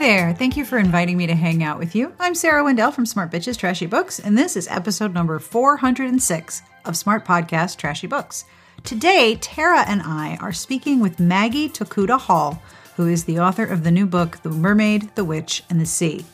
there. Thank you for inviting me to hang out with you. I'm Sarah Wendell from Smart Bitches Trashy Books, and this is episode number 406 of Smart Podcast Trashy Books. Today, Tara and I are speaking with Maggie Tokuda Hall, who is the author of the new book, The Mermaid, the Witch, and the Sea.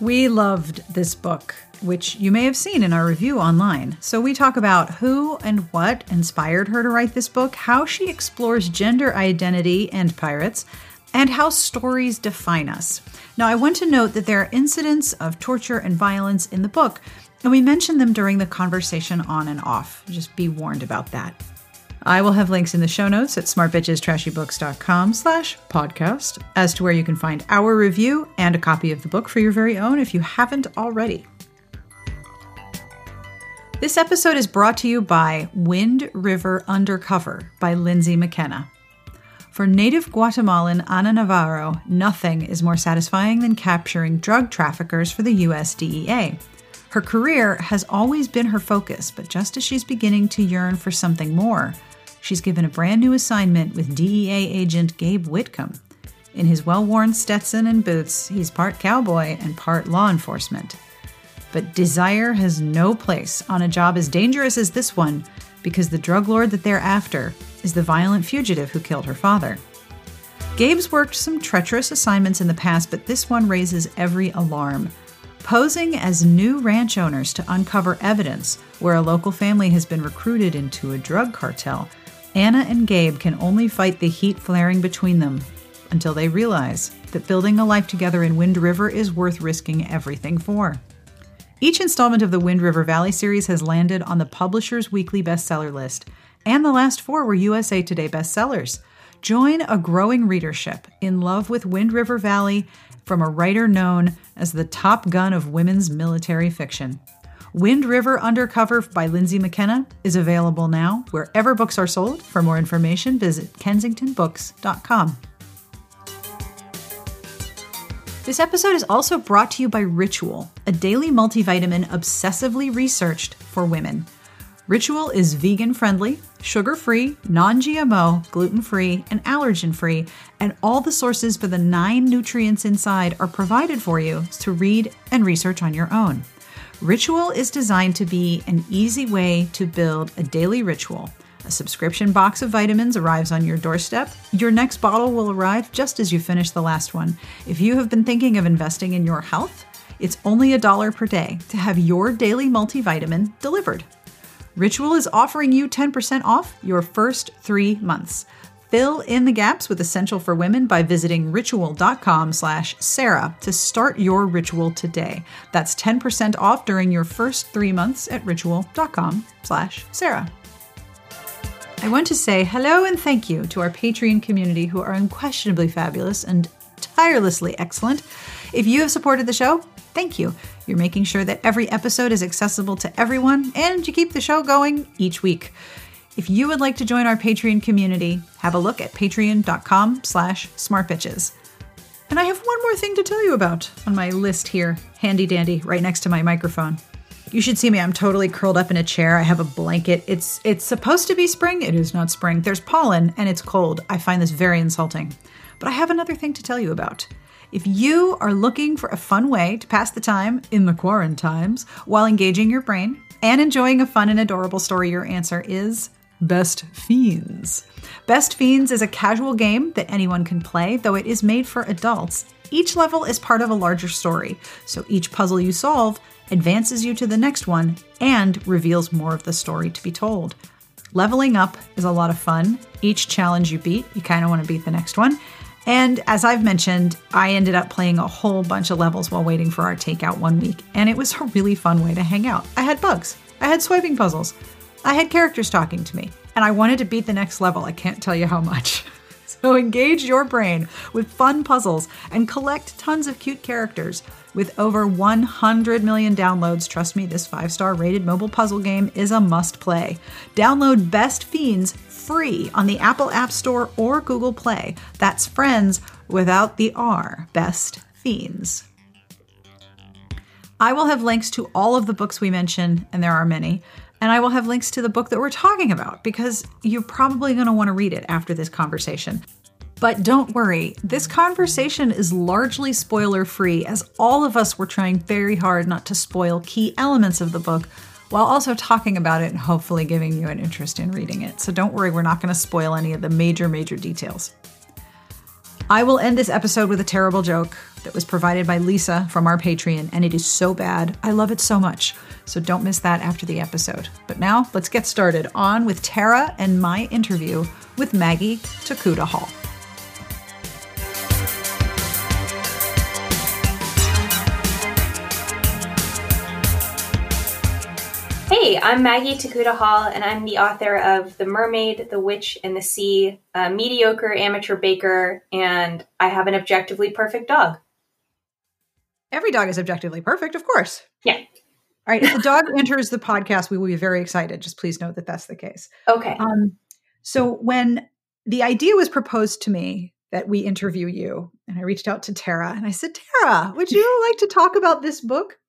We loved this book, which you may have seen in our review online. So, we talk about who and what inspired her to write this book, how she explores gender identity and pirates, and how stories define us. Now, I want to note that there are incidents of torture and violence in the book, and we mention them during the conversation on and off. Just be warned about that. I will have links in the show notes at smartbitchestrashybooks.com slash podcast as to where you can find our review and a copy of the book for your very own if you haven't already. This episode is brought to you by Wind River Undercover by Lindsay McKenna. For native Guatemalan Ana Navarro, nothing is more satisfying than capturing drug traffickers for the US DEA. Her career has always been her focus, but just as she's beginning to yearn for something more, she's given a brand new assignment with DEA agent Gabe Whitcomb. In his well worn Stetson and boots, he's part cowboy and part law enforcement. But desire has no place on a job as dangerous as this one because the drug lord that they're after is the violent fugitive who killed her father. Gabe's worked some treacherous assignments in the past, but this one raises every alarm. Posing as new ranch owners to uncover evidence where a local family has been recruited into a drug cartel, Anna and Gabe can only fight the heat flaring between them until they realize that building a life together in Wind River is worth risking everything for. Each installment of the Wind River Valley series has landed on the Publisher's Weekly bestseller list, and the last four were USA Today bestsellers. Join a growing readership in love with Wind River Valley from a writer known as the top gun of women's military fiction. Wind River Undercover by Lindsay McKenna is available now wherever books are sold. For more information, visit kensingtonbooks.com. This episode is also brought to you by Ritual, a daily multivitamin obsessively researched for women. Ritual is vegan friendly, sugar free, non GMO, gluten free, and allergen free, and all the sources for the nine nutrients inside are provided for you to read and research on your own. Ritual is designed to be an easy way to build a daily ritual. A subscription box of vitamins arrives on your doorstep. Your next bottle will arrive just as you finish the last one. If you have been thinking of investing in your health, it's only a dollar per day to have your daily multivitamin delivered. Ritual is offering you 10% off your first three months. Fill in the gaps with Essential for Women by visiting ritual.com slash Sarah to start your ritual today. That's 10% off during your first three months at ritual.com slash Sarah. I want to say hello and thank you to our Patreon community who are unquestionably fabulous and tirelessly excellent. If you have supported the show, thank you. You're making sure that every episode is accessible to everyone and you keep the show going each week. If you would like to join our Patreon community, have a look at patreon.com slash smartbitches. And I have one more thing to tell you about on my list here, handy dandy, right next to my microphone. You should see me. I'm totally curled up in a chair. I have a blanket. It's it's supposed to be spring. It is not spring. There's pollen and it's cold. I find this very insulting. But I have another thing to tell you about. If you are looking for a fun way to pass the time in the quarantines while engaging your brain and enjoying a fun and adorable story, your answer is Best Fiends. Best Fiends is a casual game that anyone can play, though it is made for adults. Each level is part of a larger story, so each puzzle you solve advances you to the next one and reveals more of the story to be told. Leveling up is a lot of fun. Each challenge you beat, you kind of want to beat the next one. And as I've mentioned, I ended up playing a whole bunch of levels while waiting for our takeout one week, and it was a really fun way to hang out. I had bugs, I had swiping puzzles, I had characters talking to me, and I wanted to beat the next level. I can't tell you how much. so engage your brain with fun puzzles and collect tons of cute characters. With over 100 million downloads, trust me, this five star rated mobile puzzle game is a must play. Download Best Fiends free on the Apple App Store or Google Play. That's friends without the R, Best Fiends. I will have links to all of the books we mention, and there are many. And I will have links to the book that we're talking about because you're probably going to want to read it after this conversation. But don't worry, this conversation is largely spoiler free, as all of us were trying very hard not to spoil key elements of the book while also talking about it and hopefully giving you an interest in reading it. So don't worry, we're not going to spoil any of the major, major details. I will end this episode with a terrible joke that was provided by Lisa from our Patreon, and it is so bad. I love it so much. So don't miss that after the episode. But now let's get started on with Tara and my interview with Maggie Tokuda Hall. I'm Maggie Tokuda Hall, and I'm the author of The Mermaid, The Witch, and the Sea, a mediocre amateur baker, and I have an objectively perfect dog. Every dog is objectively perfect, of course. Yeah. All right. If the dog enters the podcast, we will be very excited. Just please note that that's the case. Okay. Um, so when the idea was proposed to me that we interview you, and I reached out to Tara and I said, Tara, would you like to talk about this book?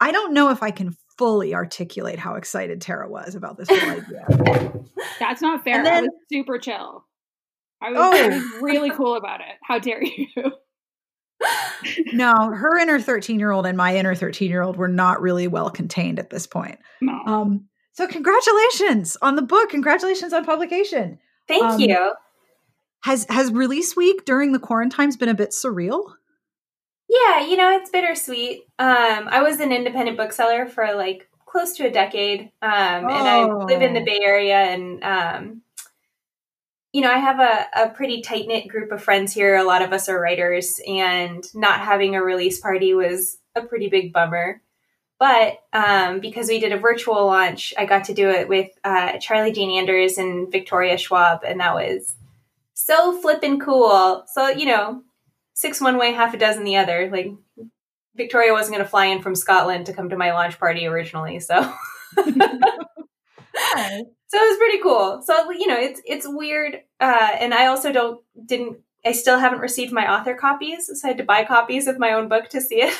I don't know if I can fully articulate how excited Tara was about this whole idea. That's not fair. then- I was super chill. I was, Oh. I was really cool about it. How dare you? no, her inner 13 year old and my inner 13 year old were not really well contained at this point. No. Um, so congratulations on the book. Congratulations on publication. Thank um, you. Has has release week during the quarantines been a bit surreal? Yeah, you know, it's bittersweet. Um, I was an independent bookseller for like close to a decade, um, and I live in the Oh. Bay Area, and um, you know, I have a, a pretty tight knit group of friends here. A lot of us are writers, and not having a release party was a pretty big bummer. But um, because we did a virtual launch, I got to do it with uh, Charlie Jane Anders and Victoria Schwab, and that was so flippin' cool. So you know, six one way, half a dozen the other. Like Victoria wasn't going to fly in from Scotland to come to my launch party originally, so so it was pretty cool. So you know, it's it's weird, uh, and I also don't didn't. I still haven't received my author copies, so I had to buy copies of my own book to see it.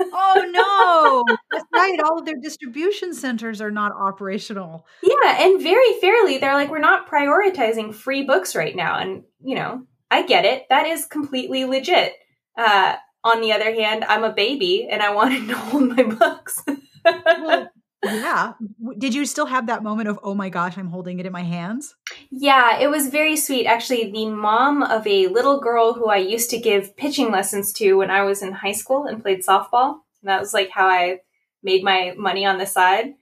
oh no, that's right. All of their distribution centers are not operational. yeah, and very fairly, they're like, we're not prioritizing free books right now, and you know, I get it. That is completely legit. Uh, on the other hand, I'm a baby, and I wanted to hold my books. Well, yeah. Did you still have that moment of, oh my gosh, I'm holding it in my hands? Yeah, it was very sweet. Actually, the mom of a little girl who I used to give pitching lessons to when I was in high school and played softball, and that was like how I made my money on the side,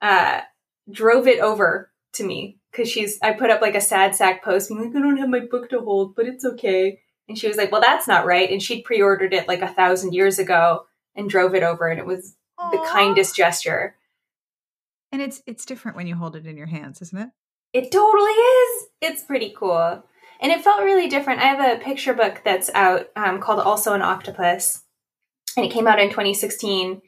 uh, drove it over to me because she's, I put up like a sad sack post, being like, I don't have my book to hold, but it's okay. And she was like, well, that's not right. And she'd pre ordered it like a thousand years ago and drove it over, and it was the kindest gesture. And it's it's different when you hold it in your hands, isn't it? It totally is. It's pretty cool. And it felt really different. I have a picture book that's out um, called Also an Octopus, and it came out in 2016.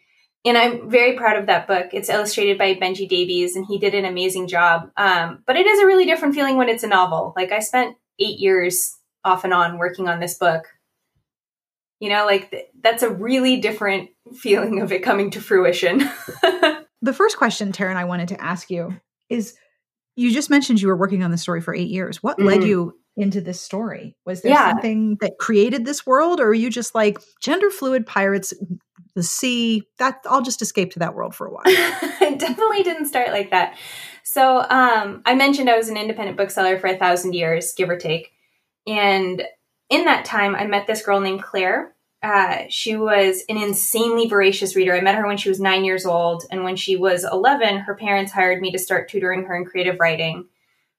And I'm very proud of that book. It's illustrated by Benji Davies, and he did an amazing job. Um, but it is a really different feeling when it's a novel. Like, I spent eight years off and on working on this book. You know, like, th- that's a really different feeling of it coming to fruition. The first question, Tara and I wanted to ask you is you just mentioned you were working on the story for eight years. What led Mhm. you into this story? Was there Yeah. something that created this world, or were you just like gender fluid pirates, the sea? That I'll just escape to that world for a while. it definitely didn't start like that. So um, I mentioned I was an independent bookseller for a thousand years, give or take. And in that time, I met this girl named Claire. Uh, she was an insanely voracious reader. I met her when she was nine years old, and when she was 11, her parents hired me to start tutoring her in creative writing.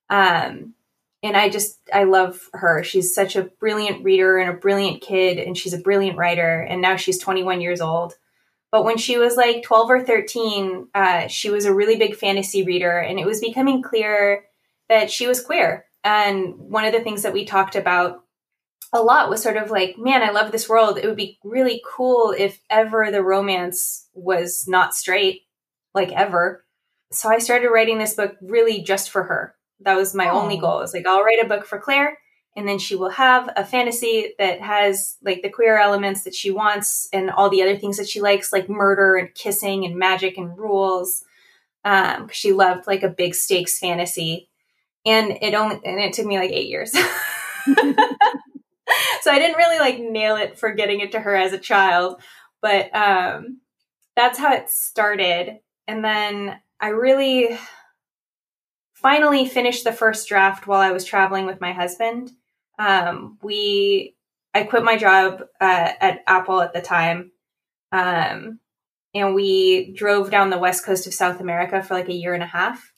Um, and I just, I love her. She's such a brilliant reader and a brilliant kid, and she's a brilliant writer. And now she's 21 years old. But when she was like 12 or 13, uh, she was a really big fantasy reader, and it was becoming clear that she was queer. And one of the things that we talked about a lot was sort of like, man, I love this world. It would be really cool if ever the romance was not straight, like ever. So I started writing this book really just for her. That was my only goal. It's like, I'll write a book for Claire, and then she will have a fantasy that has like the queer elements that she wants and all the other things that she likes, like murder and kissing and magic and rules. Um, she loved like a big stakes fantasy, and it only and it took me like eight years. so I didn't really like nail it for getting it to her as a child, but um, that's how it started. And then I really finally finished the first draft while I was traveling with my husband. Um, we, I quit my job uh, at Apple at the time, um, and we drove down the west coast of South America for like a year and a half.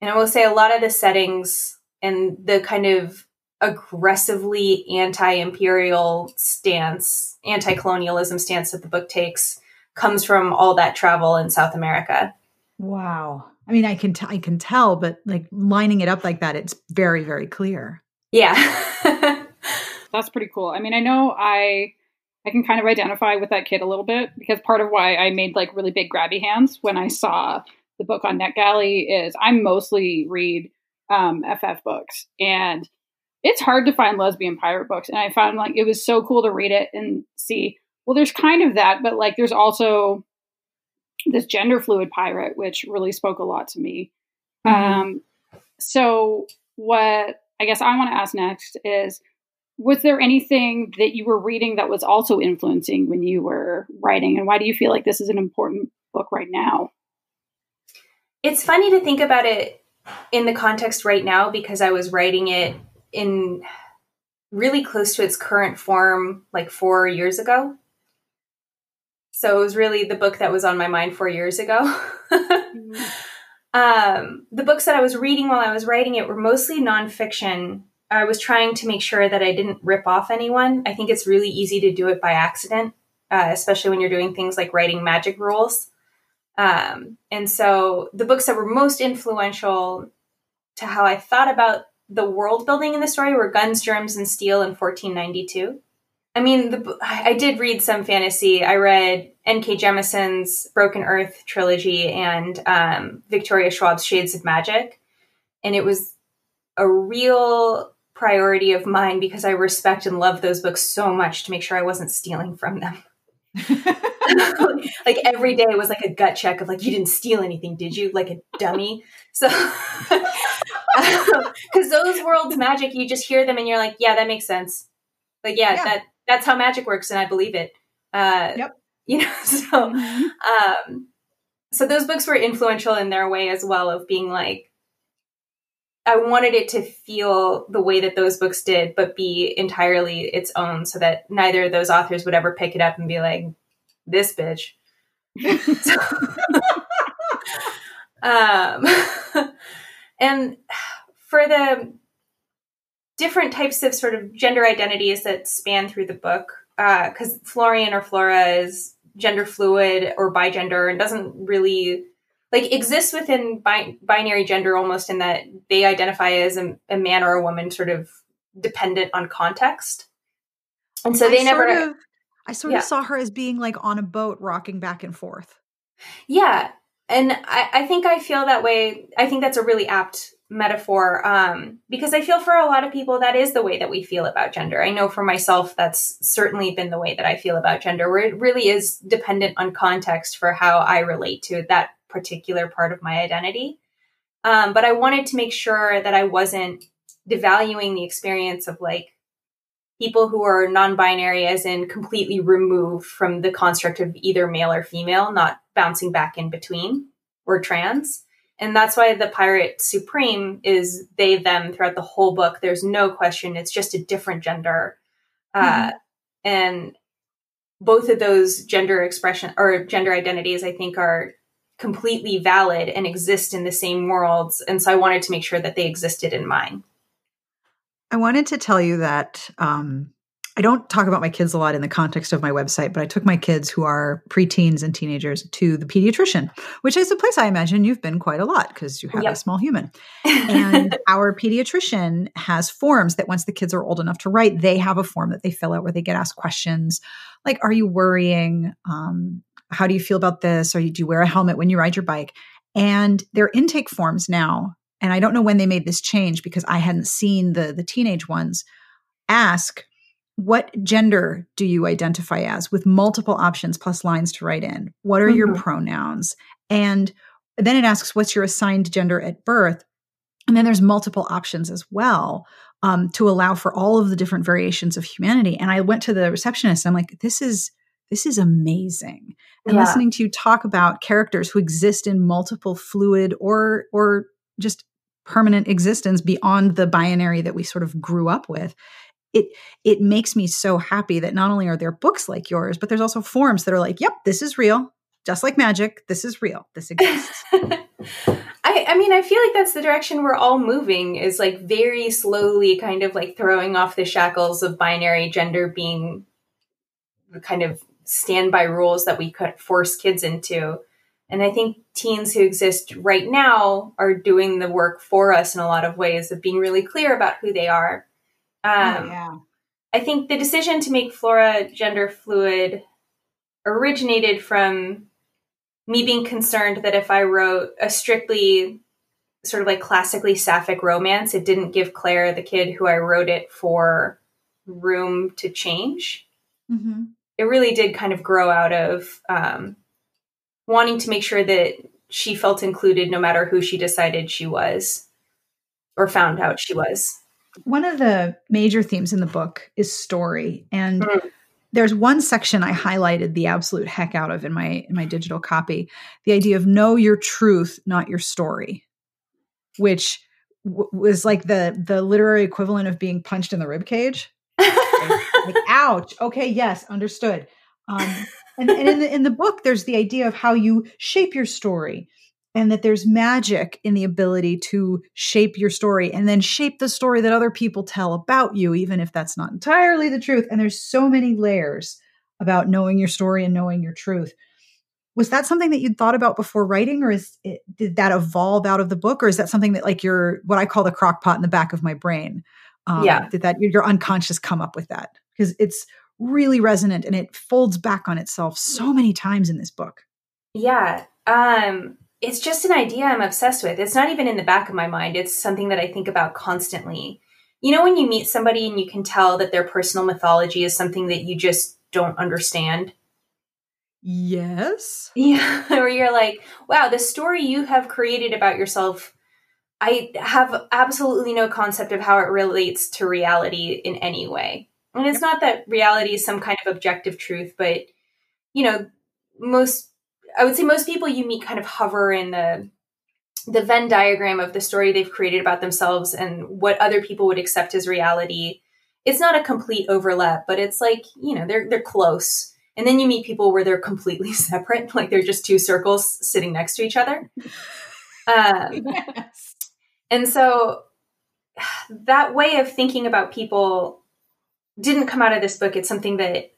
And I will say a lot of the settings and the kind of aggressively anti-imperial stance, anti-colonialism stance that the book takes comes from all that travel in South America. Wow. I mean, I can t- I can tell, but like lining it up like that, it's very very clear. Yeah. That's pretty cool. I mean, I know I I can kind of identify with that kid a little bit because part of why I made like really big grabby hands when I saw the book on NetGalley is I mostly read um, FF books and it's hard to find lesbian pirate books and i found like it was so cool to read it and see well there's kind of that but like there's also this gender fluid pirate which really spoke a lot to me mm-hmm. um so what i guess i want to ask next is was there anything that you were reading that was also influencing when you were writing and why do you feel like this is an important book right now it's funny to think about it in the context right now because i was writing it in really close to its current form like four years ago. So it was really the book that was on my mind four years ago. mm-hmm. um, the books that I was reading while I was writing it were mostly nonfiction. I was trying to make sure that I didn't rip off anyone. I think it's really easy to do it by accident, uh, especially when you're doing things like writing magic rules. Um, and so the books that were most influential to how I thought about the world building in the story were Guns, Germs, and Steel in 1492. I mean, the, I did read some fantasy. I read N.K. Jemisin's Broken Earth trilogy and um, Victoria Schwab's Shades of Magic. And it was a real priority of mine because I respect and love those books so much to make sure I wasn't stealing from them. like every day was like a gut check of like you didn't steal anything did you like a dummy so because those worlds magic you just hear them and you're like yeah that makes sense like yeah, yeah. that that's how magic works and i believe it. Uh yep. you know so mm-hmm. um so those books were influential in their way as well of being like i wanted it to feel the way that those books did but be entirely its own so that neither of those authors would ever pick it up and be like this bitch. Um and for the different types of sort of gender identities that span through the book, because uh, Florian or Flora is gender fluid or bigender and doesn't really like exists within bi- binary gender almost in that they identify as a, a, man or a woman sort of dependent on context. And so they I never sort of, i sort yeah. of saw her as being like on a boat rocking back and forth. Yeah. And I, I think i feel that way i think that's a really apt metaphor um, because I feel for a lot of people that is the way that we feel about gender. I know for myself that's certainly been the way that I feel about gender, where it really is dependent on context for how I relate to that particular part of my identity. Um, but I wanted to make sure that I wasn't devaluing the experience of like people who are non-binary as in completely removed from the construct of either male or female, not bouncing back in between or trans. And that's why the pirate supreme is they, them throughout the whole book. There's no question. It's just a different gender. Uh, mm-hmm. Uh, and both of those gender expression or gender identities, I think, are completely valid and exist in the same worlds. And so I wanted to make sure that they existed in mine. I wanted to tell you that um, I don't talk about my kids a lot in the context of my website, but I took my kids who are preteens and teenagers to the pediatrician, which is a place I imagine you've been quite a lot because you have yep. a small human. and our pediatrician has forms that once the kids are old enough to write, they have a form that they fill out where they get asked questions like, Are you worrying? Um, how do you feel about this? Or do you wear a helmet when you ride your bike? And their intake forms now, and I don't know when they made this change because I hadn't seen the the teenage ones ask what gender do you identify as with multiple options plus lines to write in? What are mm-hmm. your pronouns? And then it asks, what's your assigned gender at birth? And then there's multiple options as well um, to allow for all of the different variations of humanity. And I went to the receptionist. I'm like, this is this is amazing. And yeah. listening to you talk about characters who exist in multiple fluid or or just permanent existence beyond the binary that we sort of grew up with it it makes me so happy that not only are there books like yours but there's also forums that are like yep this is real just like magic this is real this exists I, I mean i feel like that's the direction we're all moving is like very slowly kind of like throwing off the shackles of binary gender being the kind of standby rules that we could force kids into and I think teens who exist right now are doing the work for us in a lot of ways of being really clear about who they are. Oh, um, oh, yeah. I think the decision to make Flora gender fluid originated from me being concerned that if I wrote a strictly sort of like classically sapphic romance, it didn't give Claire, the kid who I wrote it for, room to change. Mm-hmm. It really did kind of grow out of um, wanting to make sure that she felt included no matter who she decided she was or found out she was. One of the major themes in the book is story. And there's one section I highlighted the absolute heck out of in my in my digital copy. The idea of know your truth, not your story, which w- was like the the literary equivalent of being punched in the rib cage. like, like, ouch. Okay, yes, understood. Um, and, and in the in the book, there's the idea of how you shape your story, and that there's magic in the ability to shape your story and then shape the story that other people tell about you, even if that's not entirely the truth. And there's so many layers about knowing your story and knowing your truth. Was that something that you'd thought about before writing, or is it, did that evolve out of the book, or is that something that like your what I call the crock pot in the back of my brain? Um, yeah, did that your unconscious come up with that? Because it's really resonant and it folds back on itself so many times in this book. Yeah. Um, it's just an idea I'm obsessed with. It's not even in the back of my mind. It's something that I think about constantly. You know, when you meet somebody and you can tell that their personal mythology is something that you just don't understand? Yes. Yeah. Where you're like, wow, the story you have created about yourself, I have absolutely no concept of how it relates to reality in any way. And it's not that reality is some kind of objective truth, but you know, most I would say most people you meet kind of hover in the the Venn diagram of the story they've created about themselves and what other people would accept as reality. It's not a complete overlap, but it's like, you know, they're they're close. And then you meet people where they're completely separate, like they're just two circles sitting next to each other. Um, yes. And so that way of thinking about people didn't come out of this book. It's something that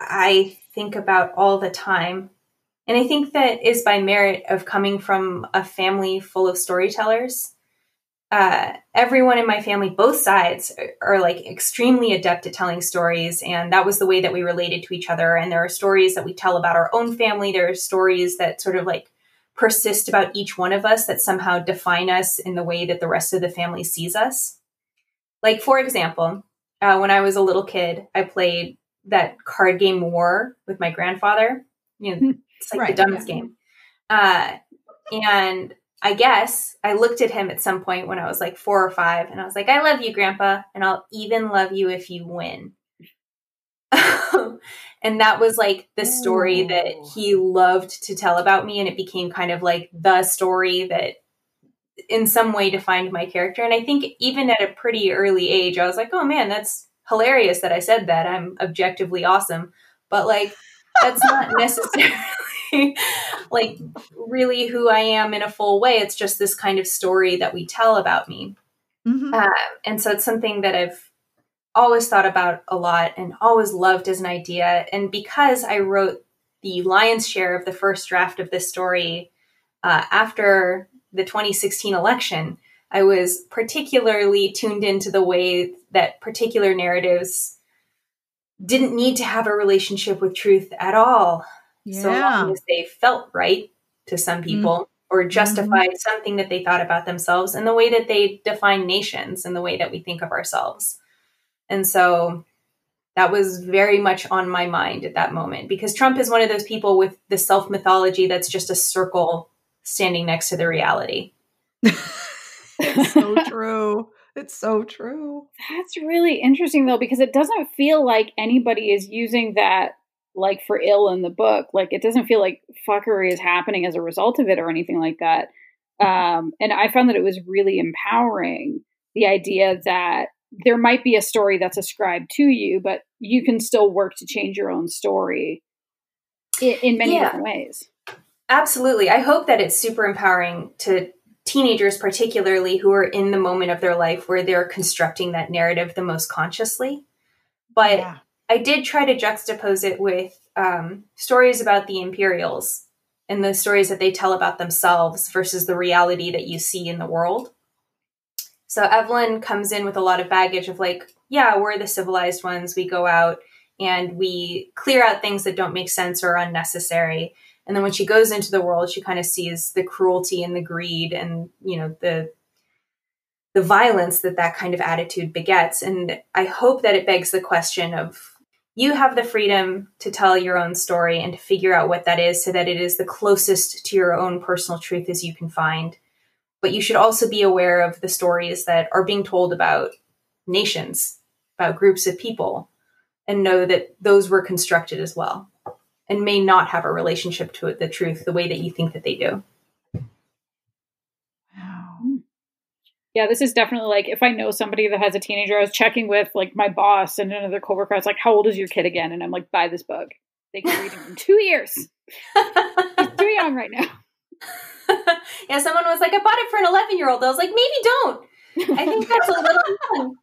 I think about all the time. And I think that is by merit of coming from a family full of storytellers. Uh, everyone in my family, both sides, are, like extremely adept at telling stories. And that was the way that we related to each other. And there are stories that we tell about our own family. There are stories that sort of like persist about each one of us that somehow define us in the way that the rest of the family sees us. Like, for example, uh, when I was a little kid, I played that card game War with my grandfather. You know, hmm. it's like right, the dumbest yeah. game. Uh, and I guess I looked at him at some point when I was like four or five, and I was like, I love you, Grandpa, and I'll even love you if you win. and that was like the story Ooh. that he loved to tell about me, and it became kind of like the story that in some way defined my character. And I think even at a pretty early age, I was like, oh man, that's hilarious that I said that. I'm objectively awesome. But like, that's not necessarily like really who I am in a full way. It's just this kind of story that we tell about me. Mm-hmm. Uh, and so it's something that I've always thought about a lot and always loved as an idea. And because I wrote the lion's share of the first draft of this story uh, after the 2016 election, I was particularly tuned into the way that particular narratives didn't need to have a relationship with truth at all. Yeah. So long as they felt right to some mm-hmm. people mm. or justified mm-hmm. something that they thought about themselves and the way that they define nations and the way that we think of ourselves. And so that was very much on my mind at that moment because Trump is one of those people with the self mythology that's just a circle standing next to the reality. It's so true. It's so true. That's really interesting though, because it doesn't feel like anybody is using that like for ill in the book. Like it doesn't feel like fuckery is happening as a result of it or anything like that. Um, and I found that it was really empowering the idea that there might be a story that's ascribed to you, but you can still work to change your own story in, in many yeah. different ways. Absolutely. I hope that it's super empowering to teenagers, particularly who are in the moment of their life where they're constructing that narrative the most consciously. But yeah. I did try to juxtapose it with um, stories about the Imperials and the stories that they tell about themselves versus the reality that you see in the world. So Evelyn comes in with a lot of baggage of like, yeah, we're the civilized ones. We go out and we clear out things that don't make sense or unnecessary. And then when she goes into the world, she kind of sees the cruelty and the greed and, you know, the the violence that that kind of attitude begets. And I hope that it begs the question of you have the freedom to tell your own story and to figure out what that is so that it is the closest to your own personal truth as you can find. But you should also be aware of the stories that are being told about nations, about groups of people, and know that those were constructed as well and may not have a relationship to it, the truth the way that you think that they do. Yeah, this is definitely like if I know somebody that has a teenager, I was checking with like my boss and another coworker. I was like, "How old is your kid again?" And I'm like, "Buy this book. They can read it in two years. He's too young right now." yeah, someone was like, "I bought it for an 11 year old." I was like, "Maybe don't." I think that's a little young.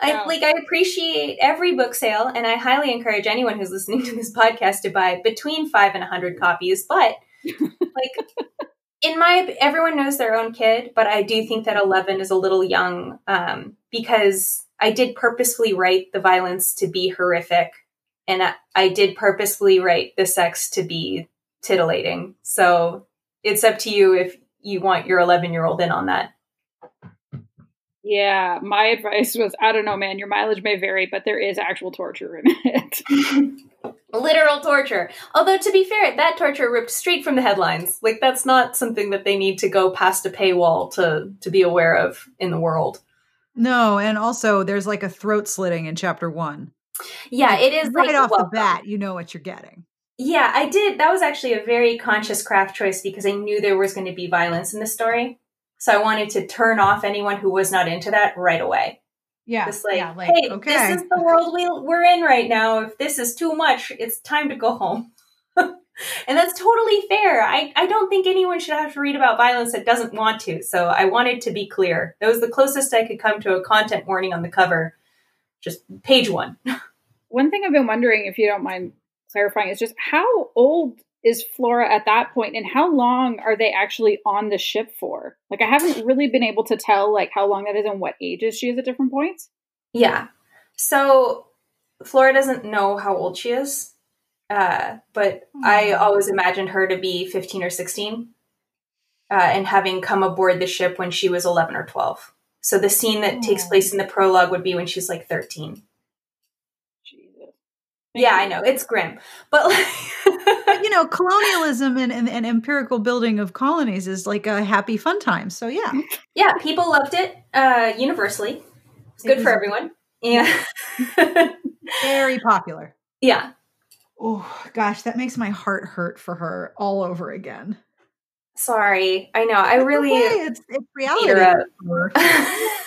I like I appreciate every book sale and I highly encourage anyone who's listening to this podcast to buy between 5 and a 100 copies, but like in my everyone knows their own kid, but I do think that 11 is a little young um, because I did purposefully write the violence to be horrific and I, I did purposefully write the sex to be titillating. So it's up to you if you want your 11 year old in on that. Yeah, my advice was I don't know, man, your mileage may vary, but there is actual torture in it. Literal torture. Although, to be fair, that torture ripped straight from the headlines. Like, that's not something that they need to go past a paywall to, to be aware of in the world. No, and also there's like a throat slitting in chapter one. Yeah, it is right like, off welcome. the um, bat. You know what you're getting. Yeah, I did. That was actually a very conscious craft choice because I knew there was going to be violence in the story. So I wanted to turn off anyone who was not into that right away. Yeah. Just like, yeah, like hey, okay. this is the world we, we're in right now. If this is too much, it's time to go home. and that's totally fair. I, I don't think anyone should have to read about violence that doesn't want to. So I wanted to be clear. That was the closest I could come to a content warning on the cover. Just page one. one thing I've been wondering, if you don't mind clarifying, is just how old is Flora at that point and how long are they actually on the ship for? Like I haven't really been able to tell like how long that is and what ages she is at different points. Yeah. So Flora doesn't know how old she is. Uh, but mm. I always imagined her to be 15 or 16 uh, and having come aboard the ship when she was 11 or 12. So the scene that mm. takes place in the prologue would be when she's like 13. Jesus. Yeah, I know it's grim, but, like you know, colonialism and, and, and, empirical building of colonies is like a happy fun time. So yeah, yeah, people loved it uh, universally. It's good it for everyone. Yeah, very popular. Yeah. Oh gosh, that makes my heart hurt for her all over again. Sorry, I know. I really okay. it's it's reality.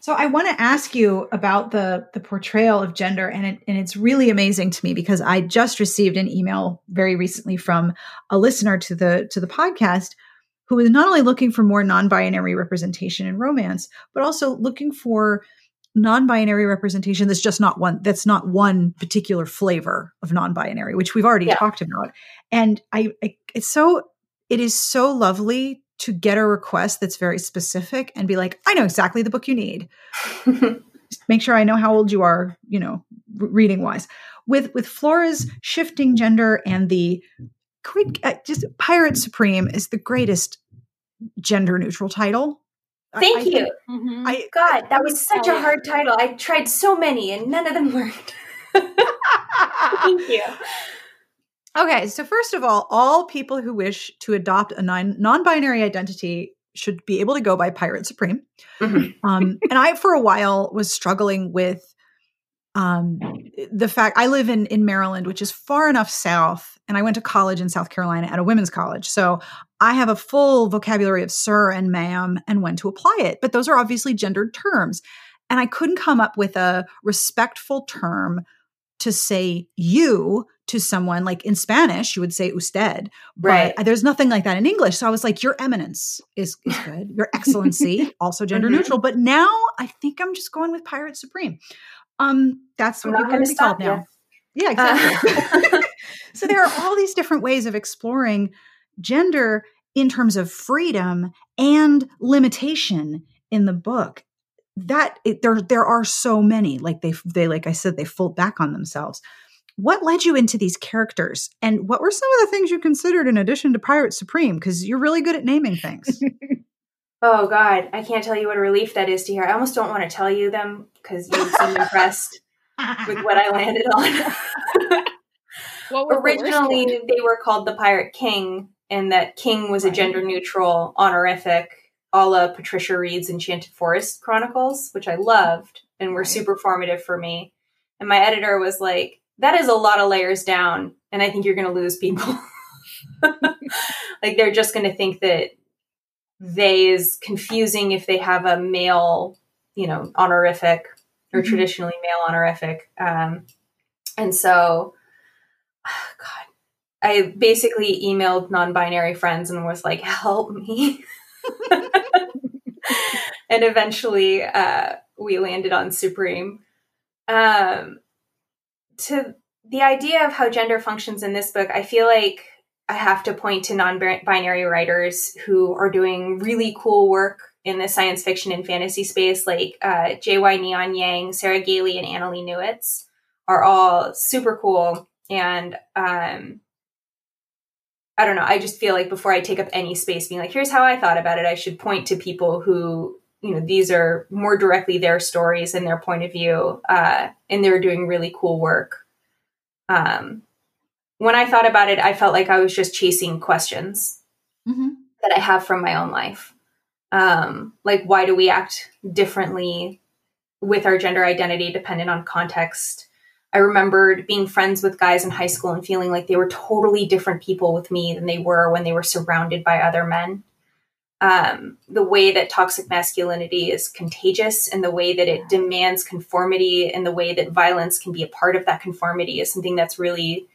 so I want to ask you about the the portrayal of gender, and it, and it's really amazing to me because I just received an email very recently from a listener to the to the podcast who is not only looking for more non-binary representation in romance, but also looking for non-binary representation that's just not one that's not one particular flavor of non-binary which we've already yeah. talked about and I, I it's so it is so lovely to get a request that's very specific and be like, I know exactly the book you need. make sure I know how old you are, you know, reading wise. With with Flora's shifting gender and the uh, just Pirate Supreme is the greatest gender neutral title. Thank I, you. I, mm-hmm. I God, that was such a hard title. I tried so many and none of them worked. Thank you. Okay, so first of all, all people who wish to adopt a non binary identity should be able to go by Pirate Supreme. Mm-hmm. Um, and I, for a while, was struggling with um, the fact I live in in Maryland, which is far enough south, and I went to college in South Carolina at a women's college, so I have a full vocabulary of sir and ma'am and when to apply it. But those are obviously gendered terms, and I couldn't come up with a respectful term to say you to someone like in Spanish, you would say usted, right. but there's nothing like that in English. So I was like, your eminence is, is good. Your excellency, also gender mm-hmm. neutral. But now I think I'm just going with pirate supreme. Um, that's what people are going to be called you. now. Yeah, exactly. Uh. so there are all these different ways of exploring gender in terms of freedom and limitation in the book that it, there there are so many like they they like I said they fold back on themselves. What led you into these characters, and what were some of the things you considered in addition to Pirate Supreme? Because you're really good at naming things. oh God, I can't tell you what a relief that is to hear. I almost don't want to tell you them because you seem impressed with what I landed on. Originally, the they were called the Pirate King, and that King was a gender neutral honorific a la Patricia Wrede's Enchanted Forest Chronicles, which I loved and were super formative for me. And my editor was like, that is a lot of layers down, and I think you're going to lose people. like they're just going to think that they is confusing if they have a male, you know, honorific or mm-hmm. traditionally male honorific. Um, and so, oh God, I basically emailed non-binary friends and was like, "Help me." and eventually uh, we landed on Supreme. Um, to the idea of how gender functions in this book, I feel like I have to point to non binary writers who are doing really cool work in the science fiction and fantasy space, like uh, J.Y. Neon Yang, Sarah Gailey, and Annalee Newitz are all super cool. And um, I don't know. I just feel like before I take up any space being like, here's how I thought about it, I should point to people who, you know, these are more directly their stories and their point of view, uh, and they're doing really cool work. Um, when I thought about it, I felt like I was just chasing questions mm-hmm. that I have from my own life. Um, like, why do we act differently with our gender identity dependent on context? I remembered being friends with guys in high school and feeling like they were totally different people with me than they were when they were surrounded by other men. Um, the way that toxic masculinity is contagious and the way that it demands conformity and the way that violence can be a part of that conformity is something that's really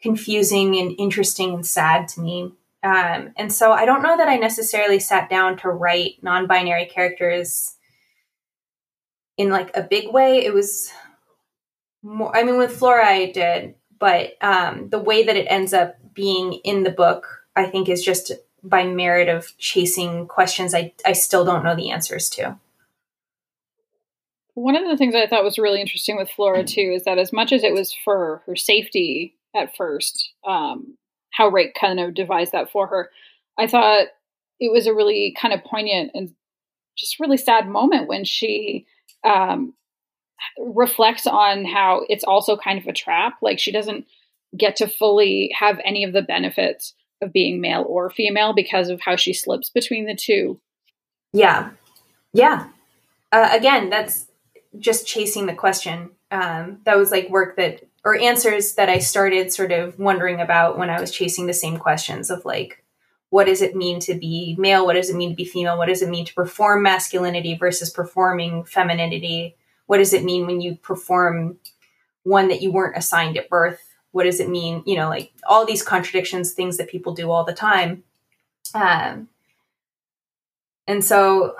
confusing and interesting and sad to me. Um, and so I don't know that I necessarily sat down to write non binary characters in like a big way. It was more i mean with flora i did but um, the way that it ends up being in the book i think is just by merit of chasing questions i, I still don't know the answers to one of the things i thought was really interesting with flora too is that as much as it was for her safety at first um, how Rake kind of devised that for her i thought it was a really kind of poignant and just really sad moment when she um, reflects on how it's also kind of a trap. Like she doesn't get to fully have any of the benefits of being male or female because of how she slips between the two. Yeah. Yeah. Uh, again, that's just chasing the question. Um, that was like work that, or answers that I started sort of wondering about when I was chasing the same questions of like, what does it mean to be male? What does it mean to be female? What does it mean to perform masculinity versus performing femininity? what does it mean when you perform one that you weren't assigned at birth what does it mean? You know like all these contradictions things that people do all the time. Um, and so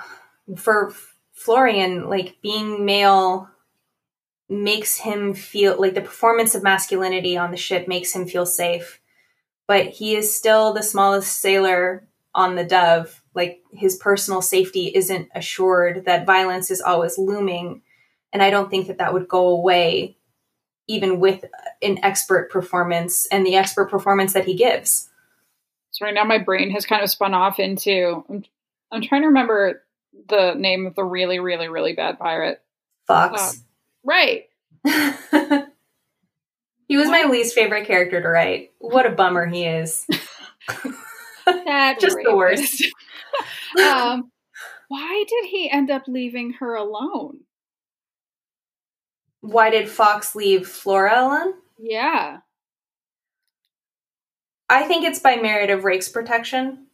for florian like being male makes him feel like the performance of masculinity on the ship makes him feel safe. But he is still the smallest sailor on the dove. Like his personal safety isn't assured that violence is always looming. And I don't think that that would go away even with an expert performance and the expert performance that he gives. So right now my brain has kind of spun off into I'm, I'm trying to remember the name of the really really really bad pirate. Fox. Um, right. he was my least favorite character to write. What a bummer he is. Just the worst. um, why did he end up leaving her alone? Why did Fox leave Flora alone? Yeah. I think it's by merit of Rake's protection.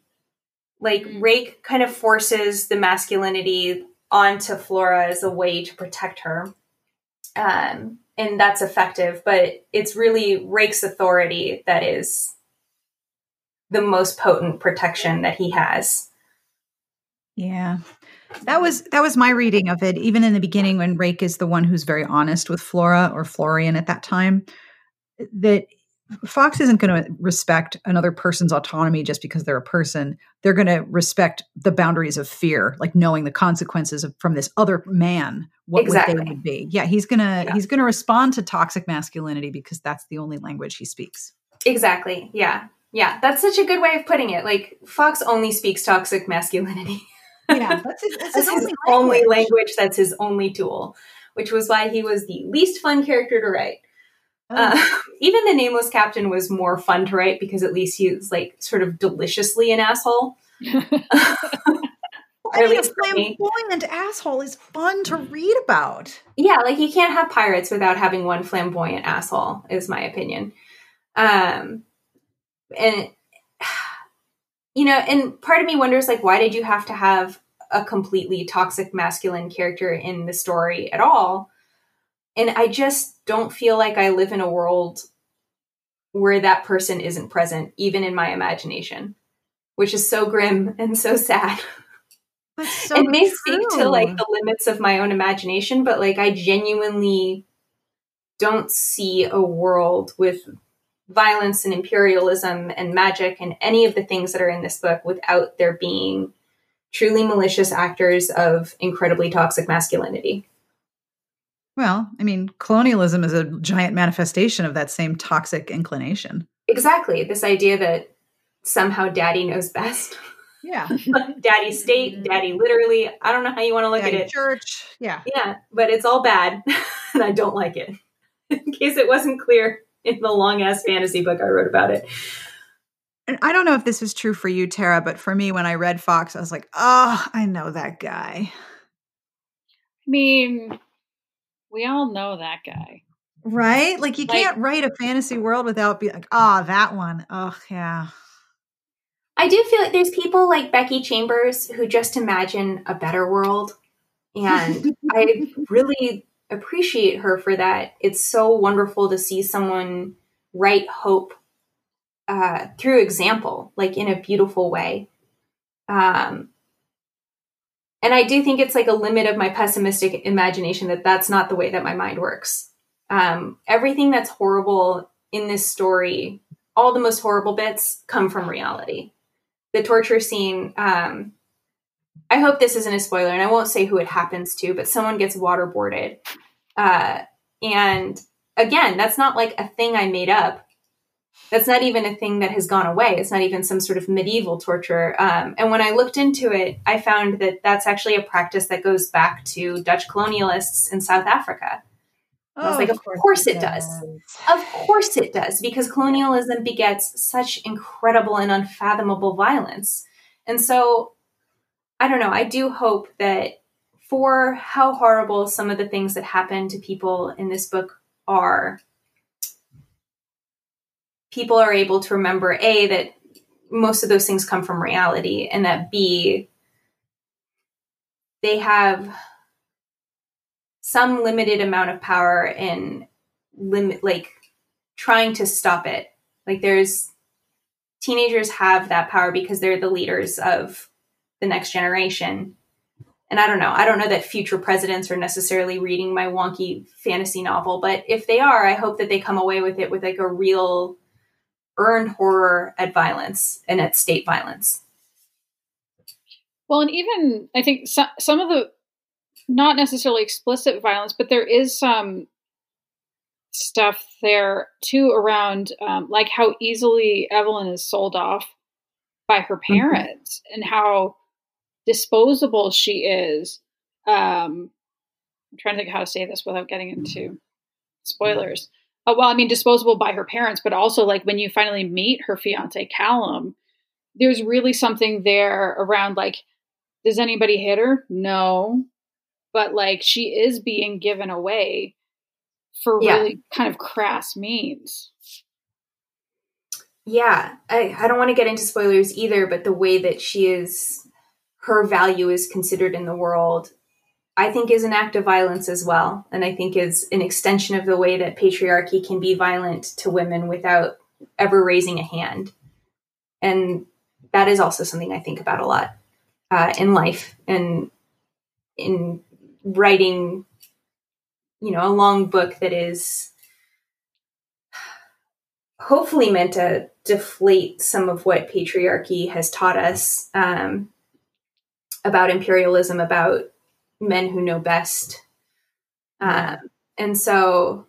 Like mm-hmm. Rake kind of forces the masculinity onto Flora as a way to protect her. Um, and that's effective, but it's really Rake's authority that is the most potent protection that he has. Yeah. That was that was my reading of it. Even in the beginning, when Rake is the one who's very honest with Flora or Florian at that time, that Fox isn't going to respect another person's autonomy just because they're a person. They're going to respect the boundaries of fear, like knowing the consequences of, from this other man. What exactly. would they would be? Yeah, he's gonna yeah. he's gonna respond to toxic masculinity because that's the only language he speaks. Exactly. Yeah. Yeah. That's such a good way of putting it. Like Fox only speaks toxic masculinity. yeah, that's his, that's his, his only, language. only language. That's his only tool, which was why he was the least fun character to write. Oh. Uh, even the nameless captain was more fun to write because at least he's like sort of deliciously an asshole. I mean, a flamboyant asshole is fun to read about. Yeah, like you can't have pirates without having one flamboyant asshole, is my opinion. Um, and you know, and part of me wonders, like, why did you have to have a completely toxic masculine character in the story at all? And I just don't feel like I live in a world where that person isn't present, even in my imagination, which is so grim and so sad. So it may true. speak to like the limits of my own imagination, but like I genuinely don't see a world with violence and imperialism and magic and any of the things that are in this book without there being truly malicious actors of incredibly toxic masculinity. Well, I mean, colonialism is a giant manifestation of that same toxic inclination. Exactly. This idea that somehow daddy knows best. Yeah. daddy state, daddy literally. I don't know how you want to look daddy at it. Church. Yeah. Yeah. But it's all bad. and I don't like it. In case it wasn't clear in the long ass fantasy book I wrote about it. And I don't know if this is true for you, Tara, but for me, when I read Fox, I was like, oh, I know that guy. I mean, we all know that guy. Right? Like you like, can't write a fantasy world without being like, oh, that one. Oh, yeah. I do feel like there's people like Becky Chambers who just imagine a better world. And I really appreciate her for that. It's so wonderful to see someone write hope uh, through example, like in a beautiful way. Um, and I do think it's like a limit of my pessimistic imagination that that's not the way that my mind works. Um, everything that's horrible in this story, all the most horrible bits come from reality. The torture scene, um, I hope this isn't a spoiler, and I won't say who it happens to, but someone gets waterboarded. Uh, and again, that's not like a thing I made up that's not even a thing that has gone away. It's not even some sort of medieval torture. Um, and when I looked into it, I found that that's actually a practice that goes back to Dutch colonialists in South Africa. Oh, I was like, of, of course, course, it does. does. Of course it does, because colonialism begets such incredible and unfathomable violence. And so, I don't know, I do hope that for how horrible some of the things that happen to people in this book are, people are able to remember a that most of those things come from reality and that b they have some limited amount of power in limit like trying to stop it. Like there's teenagers have that power because they're the leaders of the next generation and i don't know i don't know that future presidents are necessarily reading my wonky fantasy novel but if they are i hope that they come away with it with like a real earned horror at violence and at state violence. Well, and even I think some, some of the not necessarily explicit violence, but there is some stuff there too around um, like how easily Evelyn is sold off by her mm-hmm. parents mm-hmm. and how disposable she is. Um, I'm trying to think how to say this without getting into spoilers uh, well, I mean, disposable by her parents, but also like when you finally meet her fiance Callum, there's really something there around like, does anybody hit her? No. But like she is being given away for Yeah. really kind of crass means. Yeah, I, I don't want to get into spoilers either, but the way that she is, her value is considered in the world, I think is an act of violence as well. And I think is an extension of the way that patriarchy can be violent to women without ever raising a hand. And that is also something I think about a lot uh, in life and in writing, you know, a long book that is hopefully meant to deflate some of what patriarchy has taught us um, about imperialism, about men who know best. Um, and so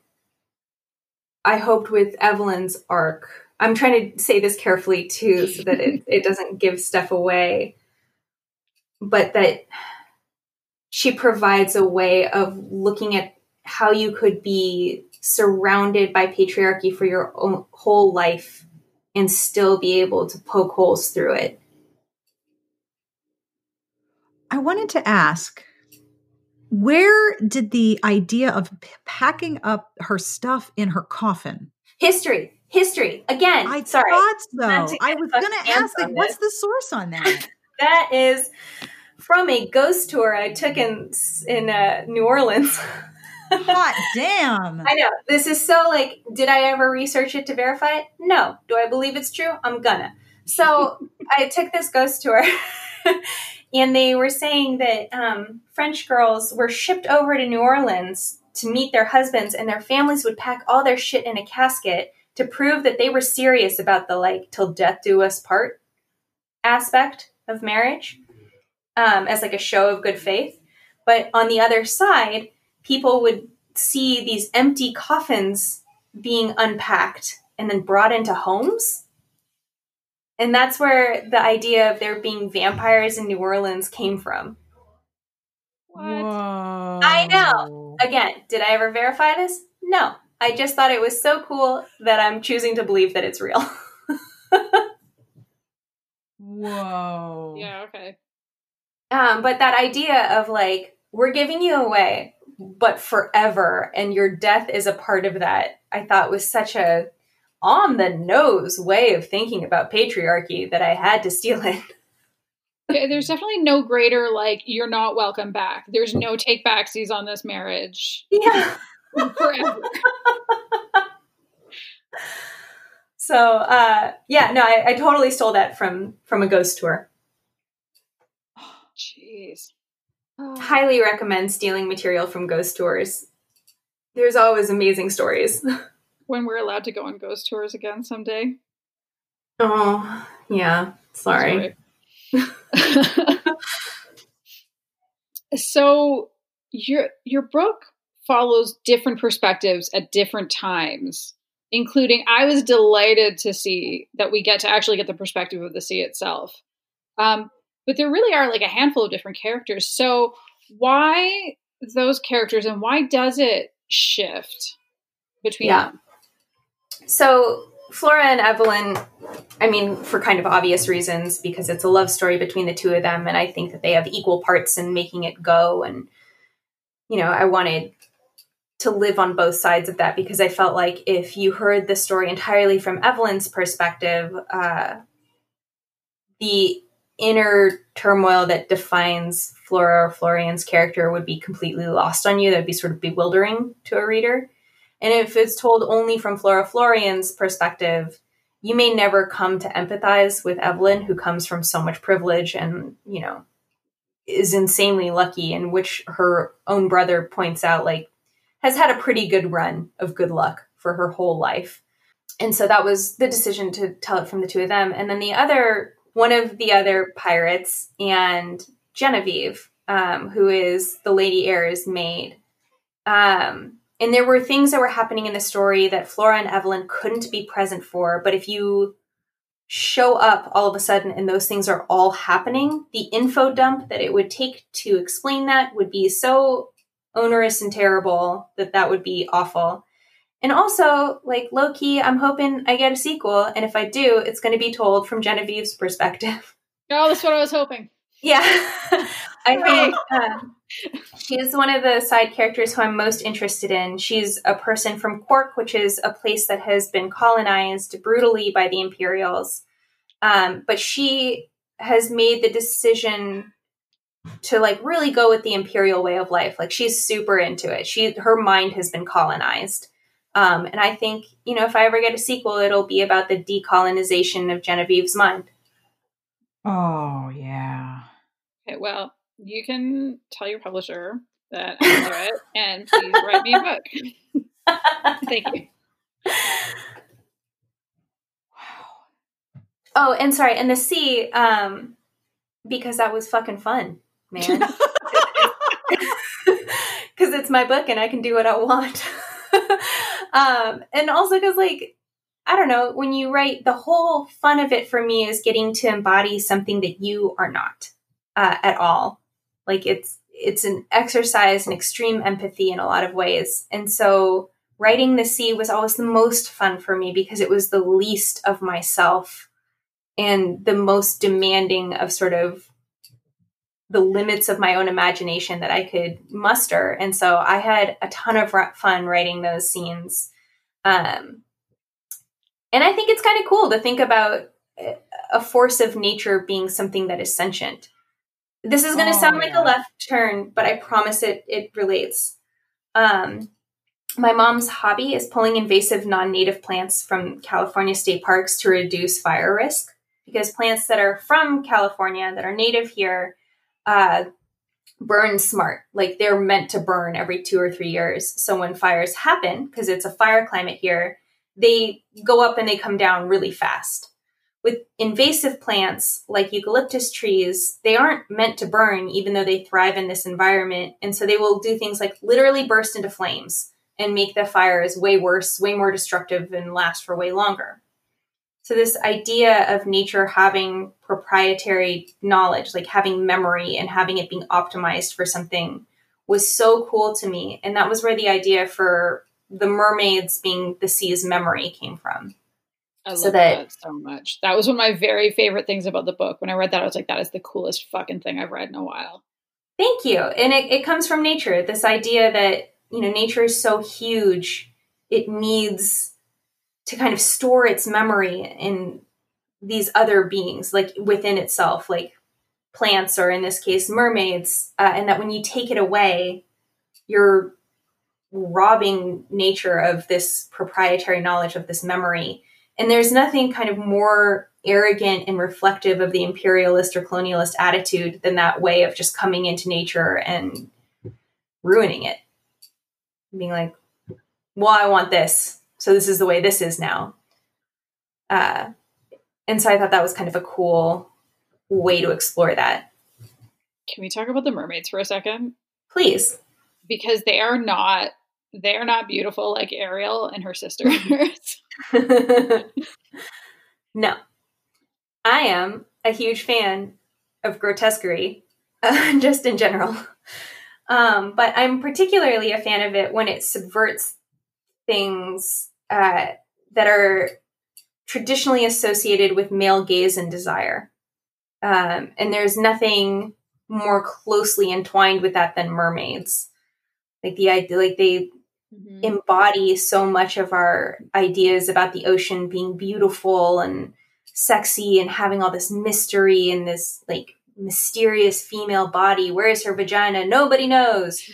I hoped with Evelyn's arc, I'm trying to say this carefully too, so that it, it doesn't give stuff away, but that she provides a way of looking at how you could be surrounded by patriarchy for your whole life and still be able to poke holes through it. I wanted to ask where did the idea of p- packing up her stuff in her coffin? History, history. Again, I sorry. thought so. I was going to ask, like, what's the source on that? That is from a ghost tour I took in in uh, New Orleans. Hot damn. I know. This is so like, did I ever research it to verify it? No. Do I believe it's true? I'm gonna. So I took this ghost tour and they were saying that um, French girls were shipped over to New Orleans to meet their husbands and their families would pack all their shit in a casket to prove that they were serious about the like till death do us part aspect of marriage um, as like a show of good faith. But on the other side, people would see these empty coffins being unpacked and then brought into homes. And that's where the idea of there being vampires in New Orleans came from. What? Whoa. I know. Again, did I ever verify this? No. I just thought it was so cool that I'm choosing to believe that it's real. Whoa. Yeah, okay. Um, but that idea of like, we're giving you away, but forever, and your death is a part of that, I thought was such a on the nose way of thinking about patriarchy that I had to steal it. Yeah, there's definitely no greater like you're not welcome back. There's no take backsies on this marriage Yeah. forever. So uh, yeah, no, I, I totally stole that from from a ghost tour. Jeez. Oh. Highly recommend stealing material from ghost tours. There's always amazing stories. When we're allowed to go on ghost tours again someday. Oh, yeah. Sorry. Sorry. so your your book follows different perspectives at different times, including I was delighted to see that we get to actually get the perspective of the sea itself. Um, but there really are like a handful of different characters. So why those characters and why does it shift between Yeah. them? So Flora and Evelyn, I mean, for kind of obvious reasons, because it's a love story between the two of them, and I think that they have equal parts in making it go. And, you know, I wanted to live on both sides of that because I felt like if you heard the story entirely from Evelyn's perspective, uh, the inner turmoil that defines Flora or Florian's character would be completely lost on you. That would be sort of bewildering to a reader. And if it's told only from Flora Florian's perspective, you may never come to empathize with Evelyn, who comes from so much privilege and, you know, is insanely lucky, and which her own brother points out, like, has had a pretty good run of good luck for her whole life. And so that was the decision to tell it from the two of them. And then the other, one of the other pirates and Genevieve, um, who is the Lady Heir's maid. Um, and there were things that were happening in the story that Flora and Evelyn couldn't be present for. But if you show up all of a sudden and those things are all happening, the info dump that it would take to explain that would be so onerous and terrible that that would be awful. And also, like low key, I'm hoping I get a sequel, and if I do, it's going to be told from Genevieve's perspective. Oh, that's what I was hoping. Yeah, I think um, she's one of the side characters who I'm most interested in. She's a person from Quark, which is a place that has been colonized brutally by the Imperials. Um, but she has made the decision to like really go with the imperial way of life. Like she's super into it. She her mind has been colonized. Um, and I think, you know, if I ever get a sequel, it'll be about the decolonization of Genevieve's mind. Oh, yeah. Okay, well, you can tell your publisher that I know it and please write me a book. Thank you. Wow. Oh, and sorry, and the sea, um, because that was fucking fun, man. Because it's my book and I can do what I want. um, and also because, like, I don't know, when you write, the whole fun of it for me is getting to embody something that you are not uh, at all. Like it's it's an exercise in extreme empathy in a lot of ways, and so writing the sea was always the most fun for me because it was the least of myself and the most demanding of sort of the limits of my own imagination that I could muster. And so I had a ton of fun writing those scenes. Um, and I think it's kind of cool to think about a force of nature being something that is sentient. This is going to oh, sound like yeah. a left turn, but I promise it it relates. Um, my mom's hobby is pulling invasive non-native plants from California state parks to reduce fire risk because plants that are from California that are native here uh, burn smart. Like they're meant to burn every two or three years. So when fires happen, because it's a fire climate here, they go up and they come down really fast. With invasive plants like eucalyptus trees, they aren't meant to burn even though they thrive in this environment. And so they will do things like literally burst into flames and make the fires way worse, way more destructive, and last for way longer. So, this idea of nature having proprietary knowledge, like having memory and having it being optimized for something, was so cool to me. And that was where the idea for the mermaids being the sea's memory came from. I love so that, that, so much. That was one of my very favorite things about the book. When I read that, I was like, that is the coolest fucking thing I've read in a while. Thank you. And it, it comes from nature. This idea that, you know, nature is so huge, it needs to kind of store its memory in these other beings, like within itself, like plants or in this case, mermaids. Uh, and that when you take it away, you're robbing nature of this proprietary knowledge of this memory. And there's nothing kind of more arrogant and reflective of the imperialist or colonialist attitude than that way of just coming into nature and ruining it. Being like, well, I want this. So this is the way this is now. Uh, and so I thought that was kind of a cool way to explore that. Can we talk about the mermaids for a second? Please. Because they are not they're not beautiful like Ariel and her sisters. no. I am a huge fan of grotesquerie, uh, just in general. Um, but I'm particularly a fan of it when it subverts things uh, that are traditionally associated with male gaze and desire. Um, and there's nothing more closely entwined with that than mermaids. Like the idea, like they mm-hmm. embody so much of our ideas about the ocean being beautiful and sexy and having all this mystery and this like mysterious female body. Where is her vagina? Nobody knows.